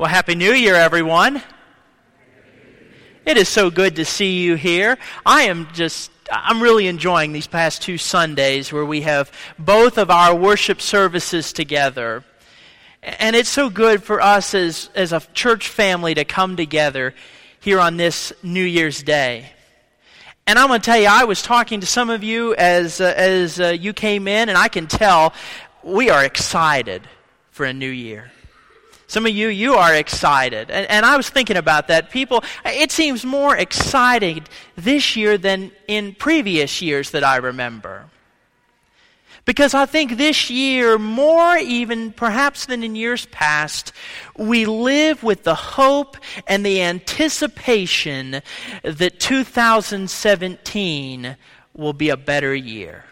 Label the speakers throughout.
Speaker 1: Well, Happy New Year, everyone. It is so good to see you here. I am just, I'm really enjoying these past two Sundays where we have both of our worship services together. And it's so good for us as, as a church family to come together here on this New Year's Day. And I'm going to tell you, I was talking to some of you as, uh, as uh, you came in, and I can tell we are excited for a new year. Some of you, you are excited. And, and, I was thinking about that. People, it seems more exciting this year than in previous years that I remember. Because I think this year, more even perhaps than in years past, we live with the hope and the anticipation that 2017 will be a better year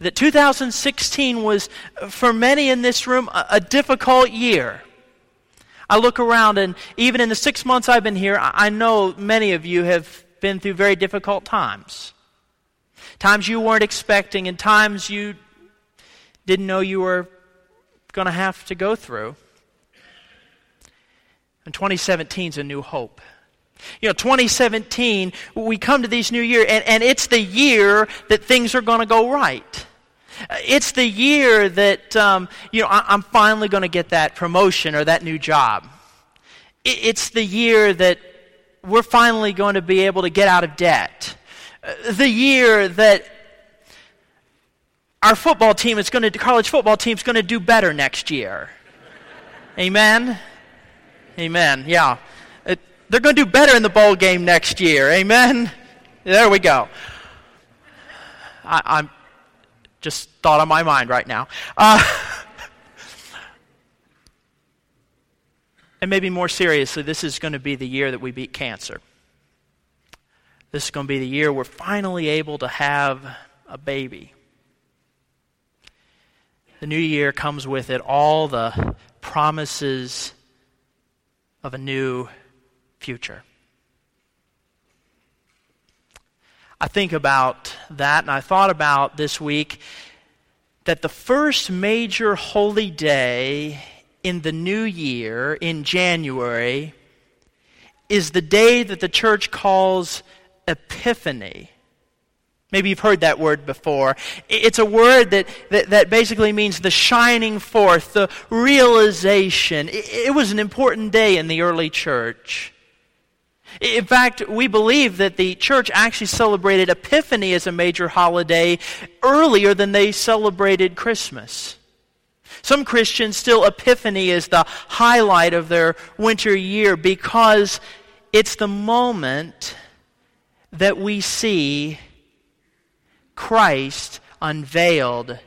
Speaker 1: that 2016 was, uh, for many in this room, a, a difficult year. I look around, and even in the six months I've been here, I know many of you have been through very difficult times. Times you weren't expecting, and times you didn't know you were going to have to go through. And 2017 is a new hope. You know, 2017, we come to these new year, and, and it's the year that things are going to go right. It's the year that, um, you know, I, am finally going to get that promotion or that new job. It, it's the year that we're finally going to be able to get out of debt. Uh, the year that our football team is going to, college football team is going to do better next year. Amen? Amen. Yeah. It, they're going to do better in the bowl game next year. Amen? There we go. I, am just thought on my mind right now. Uh, and maybe more seriously, this is going to be the year that we beat cancer. This is going to be the year we're finally able to have a baby. The new year comes with it all the promises of a new future. I think about that, and I thought about this week that the first major holy day in the new year, in January, is the day that the church calls Epiphany. Maybe you've heard that word before. It's a word that, that, that basically means the shining forth, the realization. It, it was an important day in the early church. In fact, we believe that the church actually celebrated Epiphany as a major holiday earlier than they celebrated Christmas. Some Christians still Epiphany is the highlight of their winter year because it's the moment that we see Christ unveiled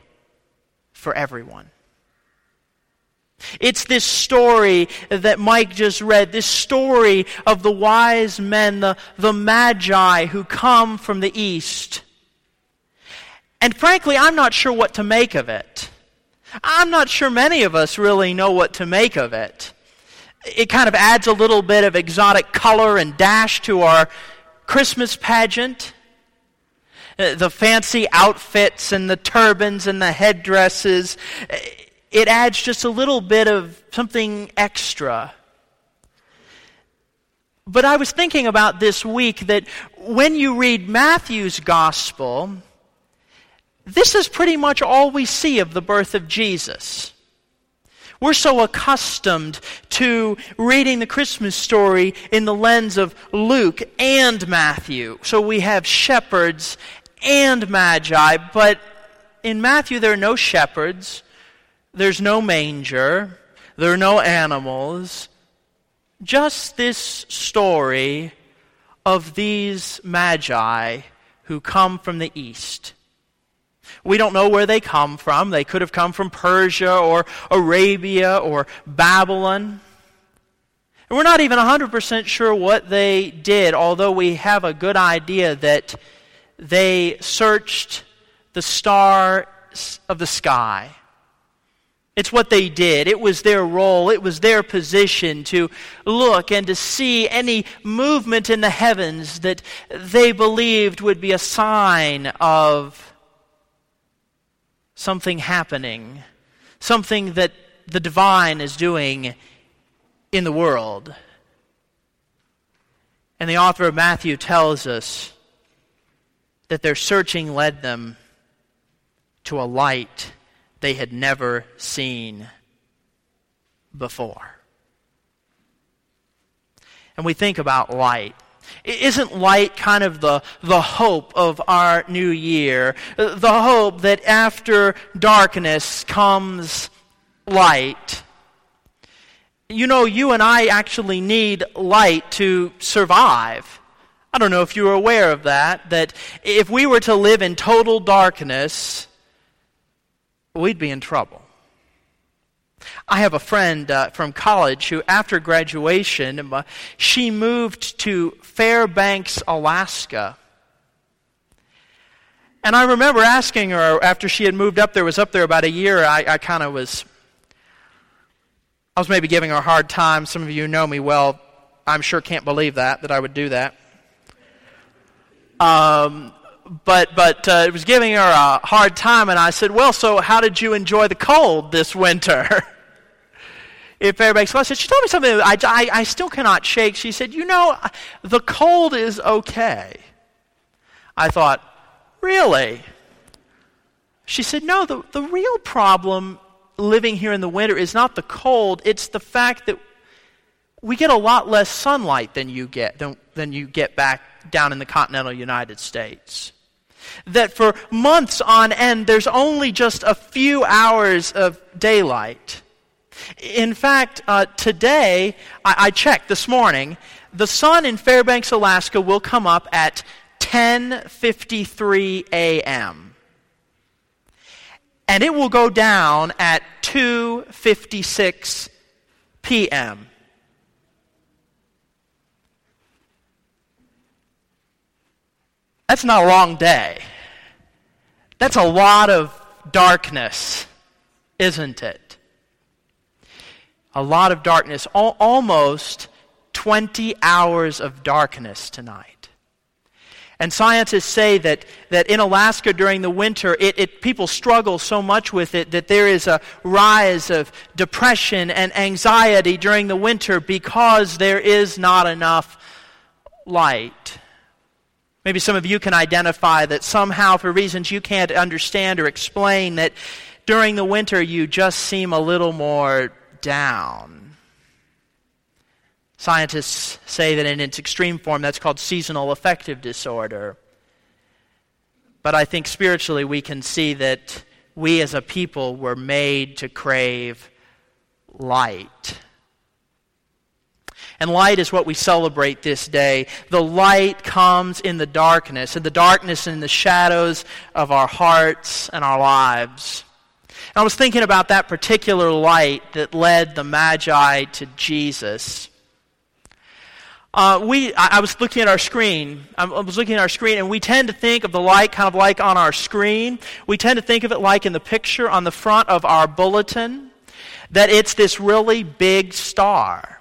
Speaker 1: for everyone. It's this story that Mike just read, this story of the wise men, the, the magi who come from the east. And frankly, I'm not sure what to make of it. I'm not sure many of us really know what to make of it. It kind of adds a little bit of exotic color and dash to our Christmas pageant. Uh, the fancy outfits and the turbans and the headdresses it adds just a little bit of something extra. But I was thinking about this week that when you read Matthew's gospel, this is pretty much all we see of the birth of Jesus. We're so accustomed to reading the Christmas story in the lens of Luke and Matthew. So we have shepherds and magi, but in Matthew there are no shepherds, there's no manger. There are no animals. Just this story of these magi who come from the east. We don't know where they come from. They could have come from Persia or Arabia or Babylon. And we're not even 100% sure what they did, although we have a good idea that they searched the stars of the sky it's what they did. It was their role. It was their position to look and to see any movement in the heavens that they believed would be a sign of something happening, something that the divine is doing in the world. And the author of Matthew tells us that their searching led them to a light they had never seen before. And we think about light. Isn't light kind of the, the hope of our new year? The hope that after darkness comes light. You know, you and I actually need light to survive. I don't know if you are aware of that, that if we were to live in total darkness, we'd be in trouble. I have a friend uh, from college who, after graduation, uh, she moved to Fairbanks, Alaska. And I remember asking her after she had moved up there, was up there about a year, I, I kind of was, I was maybe giving her a hard time. Some of you know me well. I'm sure can't believe that, that I would do that. Um, but but uh, it was giving her a hard time, and I said, "Well, so how did you enjoy the cold this winter?" in Fairbanks. I said, she told me something I, I, I still cannot shake. She said, "You know, the cold is okay." I thought, "Really?" She said, "No, the the real problem living here in the winter is not the cold; it's the fact that." We get a lot less sunlight than you get than, than you get back down in the continental United States. That for months on end, there's only just a few hours of daylight. In fact, uh, today, I, I checked this morning, the sun in Fairbanks, Alaska will come up at 10:53 a.m. And it will go down at 2:56 p.m. That's not a long day. That's a lot of darkness, isn't it? A lot of darkness, al- almost 20 hours of darkness tonight. And scientists say that, that in Alaska during the winter, it, it, people struggle so much with it that there is a rise of depression and anxiety during the winter because there is not enough light. Maybe some of you can identify that somehow, for reasons you can't understand or explain, that during the winter you just seem a little more down. Scientists say that in its extreme form, that's called seasonal affective disorder. But I think spiritually we can see that we as a people were made to crave light. And light is what we celebrate this day. The light comes in the darkness, in the darkness and in the shadows of our hearts and our lives. And I was thinking about that particular light that led the Magi to Jesus. Uh, we, I, I, was looking at our screen. I was looking at our screen, and we tend to think of the light kind of like on our screen. We tend to think of it like in the picture on the front of our bulletin, that it's this really big star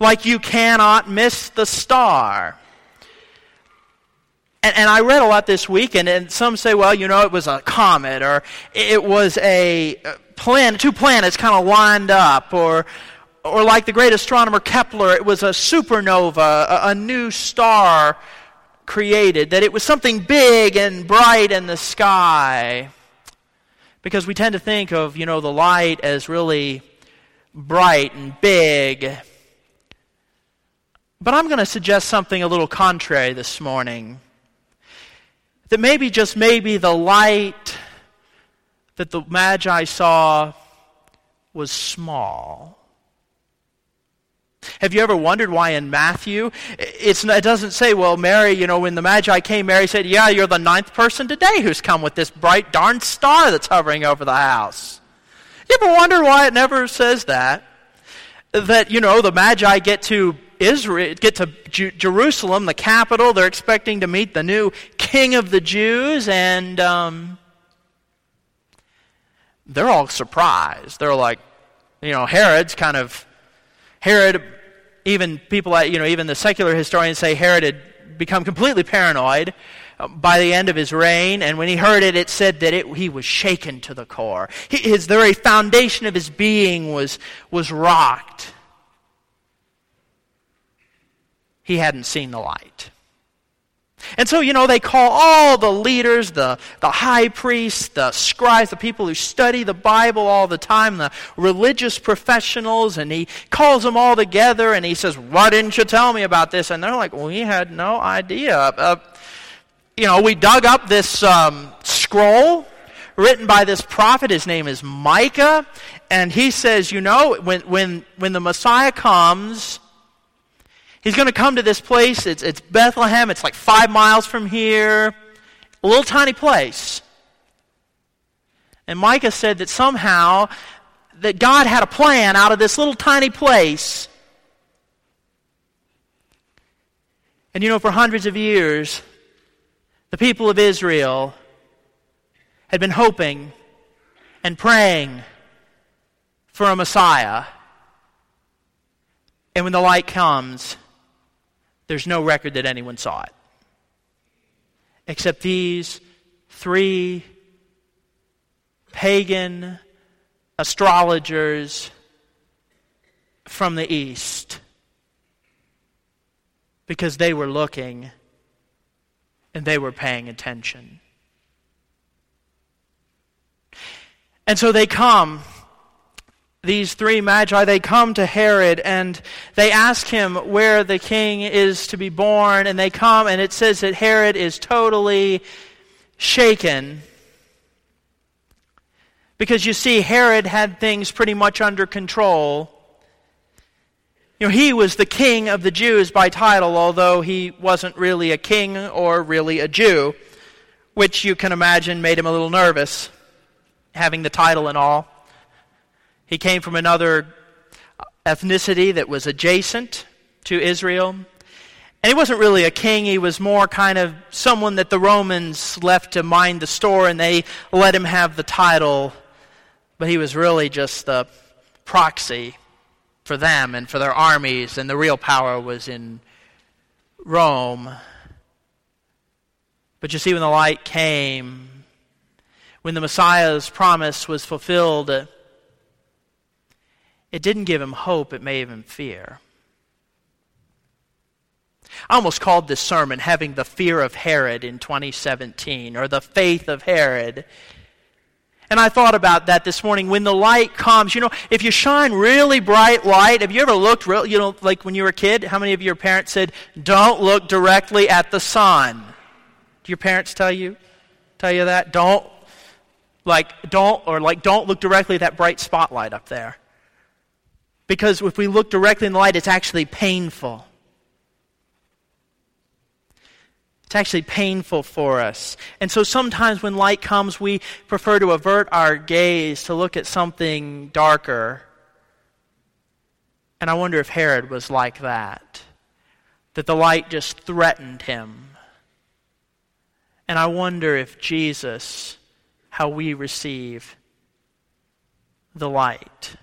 Speaker 1: like you cannot miss the star. And, and I read a lot this week, and, and some say, well, you know, it was a comet, or it was a planet, two planets kind of lined up, or, or like the great astronomer Kepler, it was a supernova, a, a new star created, that it was something big and bright in the sky. Because we tend to think of, you know, the light as really bright and big but I'm going to suggest something a little contrary this morning. That maybe, just maybe, the light that the Magi saw was small. Have you ever wondered why in Matthew it doesn't say, well, Mary, you know, when the Magi came, Mary said, yeah, you're the ninth person today who's come with this bright darn star that's hovering over the house. You ever wonder why it never says that? That, you know, the Magi get to Israel, get to Jerusalem, the capital. They're expecting to meet the new king of the Jews, and um, they're all surprised. They're like, you know, Herod's kind of Herod. Even people, you know, even the secular historians say Herod had become completely paranoid uh, by the end of his reign, and when he heard it, it said that it, he was shaken to the core. His, the very foundation of his being was, was rocked. He hadn't seen the light. And so, you know, they call all the leaders, the, the high priests, the scribes, the people who study the Bible all the time, the religious professionals, and he calls them all together and he says, Why didn't you tell me about this? And they're like, We had no idea. Uh, you know, we dug up this um, scroll written by this prophet. His name is Micah. And he says, You know, when, when, when the Messiah comes, He's going to come to this place. It's, it's Bethlehem. It's like five miles from here. A little tiny place. And Micah said that somehow that God had a plan out of this little tiny place. And you know, for hundreds of years, the people of Israel had been hoping and praying for a Messiah. And when the light comes, there's no record that anyone saw it. Except these three pagan astrologers from the east because they were looking and they were paying attention. And so they come these three magi, they come to Herod and they ask him where the king is to be born. And they come, and it says that Herod is totally shaken. Because you see, Herod had things pretty much under control. You know, he was the king of the Jews by title, although he wasn't really a king or really a Jew, which you can imagine made him a little nervous, having the title and all. He came from another ethnicity that was adjacent to Israel. And he wasn't really a king, he was more kind of someone that the Romans left to mind the store and they let him have the title. But he was really just the proxy for them and for their armies, and the real power was in Rome. But you see, when the light came, when the Messiah's promise was fulfilled, it didn't give him hope, it made him fear. I almost called this sermon Having the Fear of Herod in 2017, or The Faith of Herod. And I thought about that this morning. When the light comes, you know, if you shine really bright light, have you ever looked, real, you know, like when you were a kid, how many of your parents said, don't look directly at the sun? Do your parents tell you, tell you that? Don't, like, don't, or like, don't look directly at that bright spotlight up there. Because if we look directly in the light, it's actually painful. It's actually painful for us. And so sometimes when light comes, we prefer to avert our gaze to look at something darker. And I wonder if Herod was like that, that the light just threatened him. And I wonder if Jesus, how we receive the light.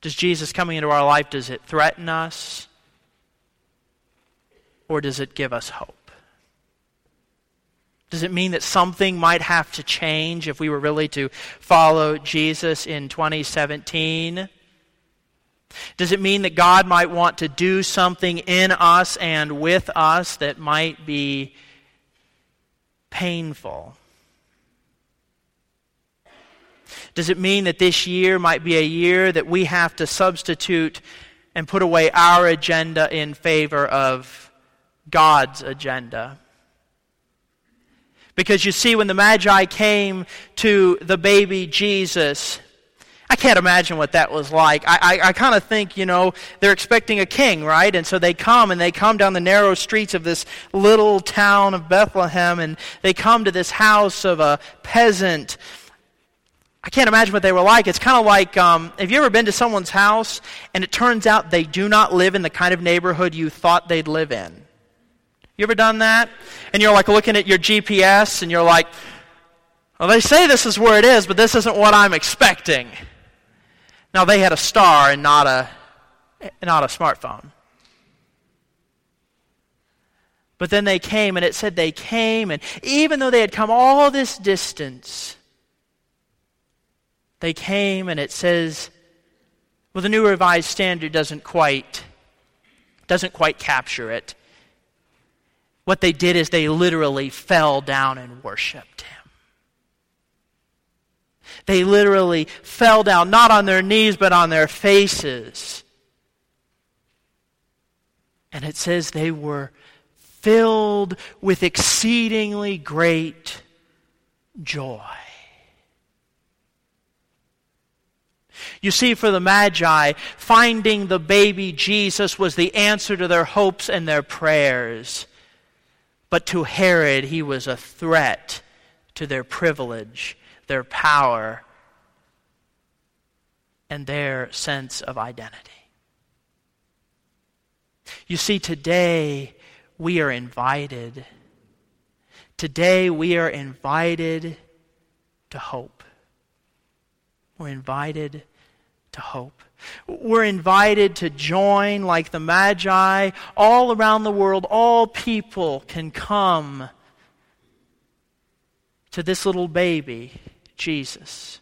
Speaker 1: Does Jesus coming into our life, does it threaten us? Or does it give us hope? Does it mean that something might have to change if we were really to follow Jesus in 2017? Does it mean that God might want to do something in us and with us that might be painful? Does it mean that this year might be a year that we have to substitute and put away our agenda in favor of God's agenda? Because you see, when the Magi came to the baby Jesus, I can't imagine what that was like. I, I, I kind of think, you know, they're expecting a king, right? And so they come and they come down the narrow streets of this little town of Bethlehem and they come to this house of a peasant I can't imagine what they were like. It's kind of like um, have you ever been to someone's house and it turns out they do not live in the kind of neighborhood you thought they'd live in? You ever done that? And you're like looking at your GPS and you're like, well, they say this is where it is, but this isn't what I'm expecting. Now, they had a star and not a, not a smartphone. But then they came, and it said they came, and even though they had come all this distance, they came, and it says Well, the New Revised Standard doesn't quite doesn't quite capture it. What they did is they literally fell down and worshiped him. They literally fell down, not on their knees, but on their faces. And it says they were filled with exceedingly great joy. You see, for the Magi, finding the baby Jesus was the answer to their hopes and their prayers. But to Herod, he was a threat to their privilege, their power, and their sense of identity. You see, today we are invited. Today we are invited to hope. We're invited to hope. We're invited to join like the Magi all around the world. All people can come to this little baby, Jesus.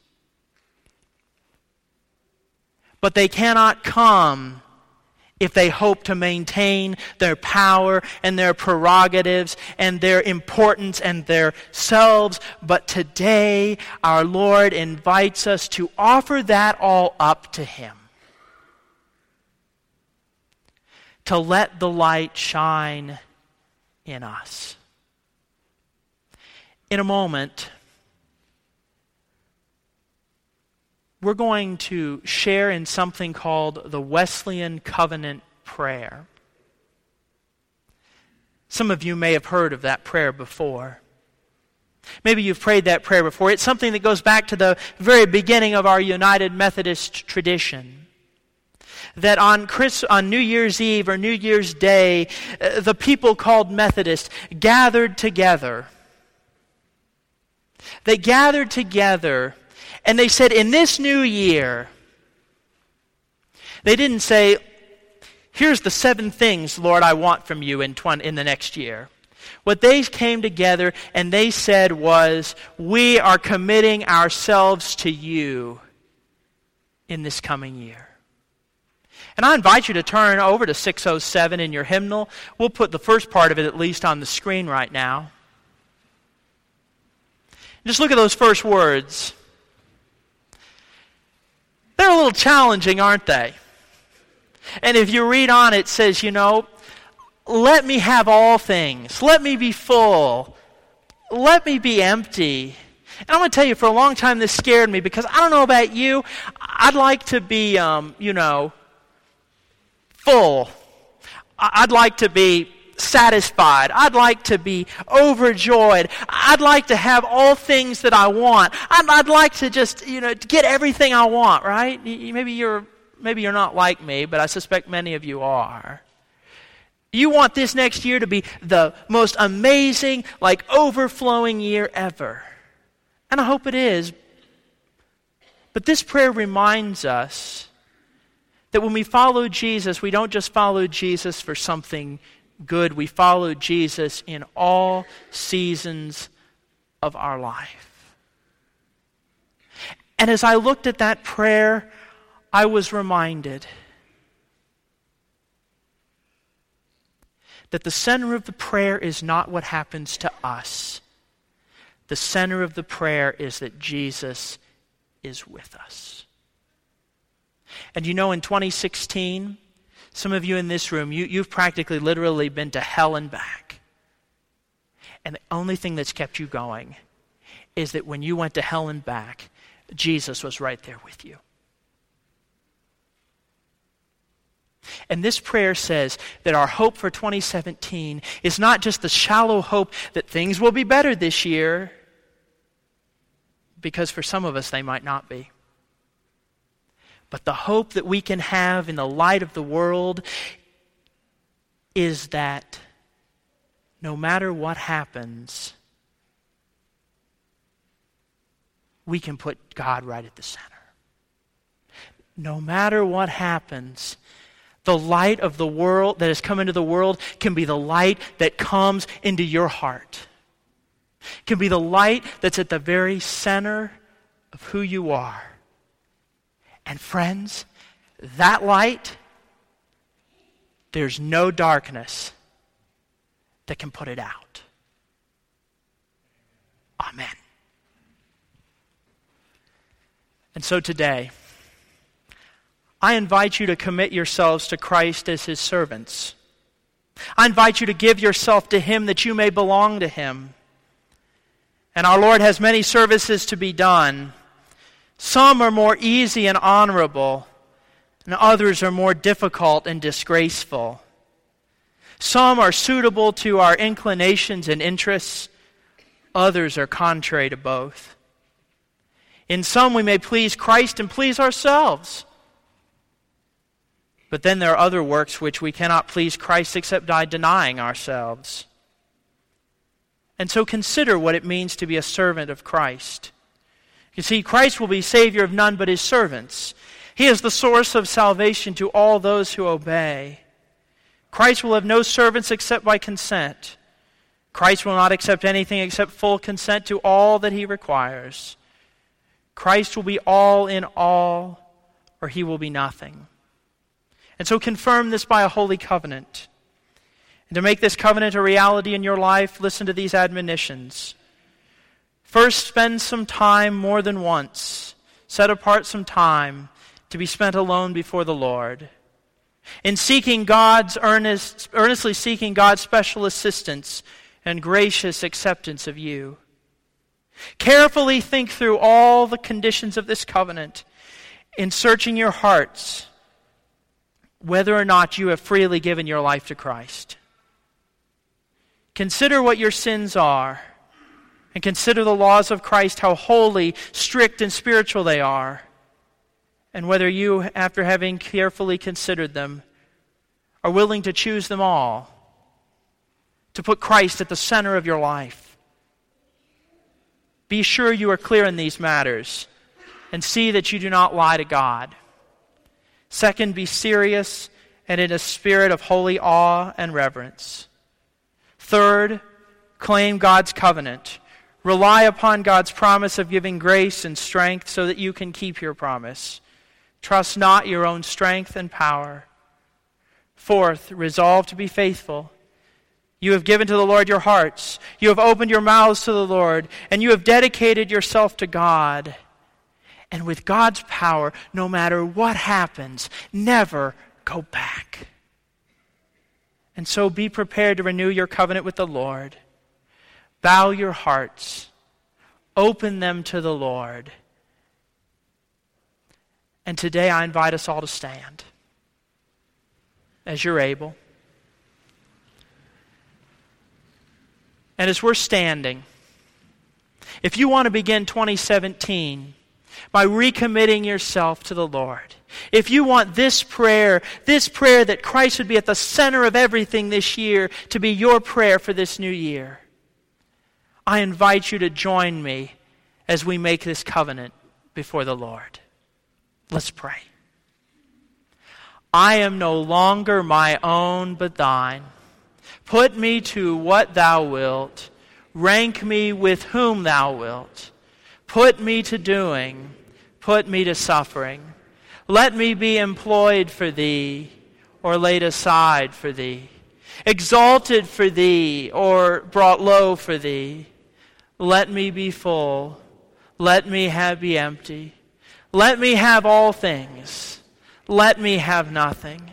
Speaker 1: But they cannot come if they hope to maintain their power and their prerogatives and their importance and their selves. But today, our Lord invites us to offer that all up to Him. To let the light shine in us. In a moment, we're going to share in something called the Wesleyan Covenant Prayer. Some of you may have heard of that prayer before. Maybe you've prayed that prayer before. It's something that goes back to the very beginning of our United Methodist tradition. That on, Chris, on New Year's Eve or New Year's Day, uh, the people called Methodist gathered together. They gathered together and they said, in this new year, they didn't say, here's the seven things, Lord, I want from you in, 20, in the next year. What they came together and they said was, we are committing ourselves to you in this coming year. And I invite you to turn over to 607 in your hymnal. We'll put the first part of it at least on the screen right now. Just look at those first words. They're a little challenging, aren't they? And if you read on, it says, you know, let me have all things. Let me be full. Let me be empty. And I'm going to tell you, for a long time, this scared me because I don't know about you. I'd like to be, um, you know, full. I'd like to be satisfied. I'd like to be overjoyed. I'd like to have all things that I want. I'd, I'd like to just, you know, get everything I want, right? Maybe you're, maybe you're not like me, but I suspect many of you are. You want this next year to be the most amazing, like overflowing year ever. And I hope it is. But this prayer reminds us that when we follow Jesus, we don't just follow Jesus for something good. We follow Jesus in all seasons of our life. And as I looked at that prayer, I was reminded that the center of the prayer is not what happens to us. The center of the prayer is that Jesus is with us. And you know, in 2016, some of you in this room, you, you've practically literally been to hell and back. And the only thing that's kept you going is that when you went to hell and back, Jesus was right there with you. And this prayer says that our hope for 2017 is not just the shallow hope that things will be better this year, because for some of us they might not be. But the hope that we can have in the light of the world is that no matter what happens, we can put God right at the center. No matter what happens, the light of the world that has come into the world can be the light that comes into your heart. Can be the light that's at the very center of who you are. And friends, that light, there's no darkness that can put it out. Amen. And so today, I invite you to commit yourselves to Christ as his servants. I invite you to give yourself to him that you may belong to him. And our Lord has many services to be done. Some are more easy and honorable, and others are more difficult and disgraceful. Some are suitable to our inclinations and interests, others are contrary to both. In some, we may please Christ and please ourselves. But then there are other works which we cannot please Christ except by denying ourselves. And so consider what it means to be a servant of Christ. You see, Christ will be Savior of none but His servants. He is the source of salvation to all those who obey. Christ will have no servants except by consent. Christ will not accept anything except full consent to all that He requires. Christ will be all in all, or He will be nothing. And so confirm this by a holy covenant. And to make this covenant a reality in your life, listen to these admonitions. First, spend some time more than once. Set apart some time to be spent alone before the Lord. In seeking God's earnest, earnestly seeking God's special assistance and gracious acceptance of you. Carefully think through all the conditions of this covenant in searching your hearts whether or not you have freely given your life to Christ. Consider what your sins are, and consider the laws of Christ, how holy, strict, and spiritual they are, and whether you, after having carefully considered them, are willing to choose them all, to put Christ at the center of your life. Be sure you are clear in these matters, and see that you do not lie to God. Second, be serious and in a spirit of holy awe and reverence. Third, claim God's covenant. Rely upon God's promise of giving grace and strength so that you can keep your promise. Trust not your own strength and power. Fourth, resolve to be faithful. You have given to the Lord your hearts. You have opened your mouths to the Lord, and you have dedicated yourself to God. And with God's power, no matter what happens, never go back. And so be prepared to renew your covenant with the Lord. Bow your hearts, open them to the Lord. And today I invite us all to stand as you're able. And as we're standing, if you want to begin 2017 by recommitting yourself to the Lord, if you want this prayer, this prayer that Christ would be at the center of everything this year, to be your prayer for this new year, I invite you to join me as we make this covenant before the Lord. Let's pray. I am no longer my own, but thine. Put me to what thou wilt. Rank me with whom thou wilt. Put me to doing. Put me to suffering. Let me be employed for thee or laid aside for thee, exalted for thee or brought low for thee. Let me be full. Let me have be empty. Let me have all things. Let me have nothing.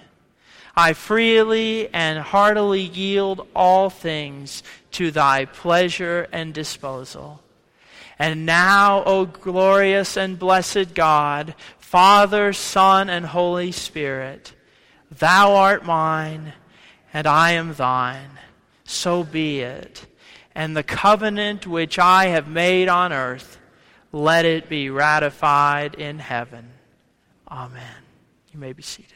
Speaker 1: I freely and heartily yield all things to thy pleasure and disposal. And now, O glorious and blessed God, Father, Son, and Holy Spirit, thou art mine, and I am thine. So be it. And the covenant which I have made on earth, let it be ratified in heaven. Amen. You may be seated.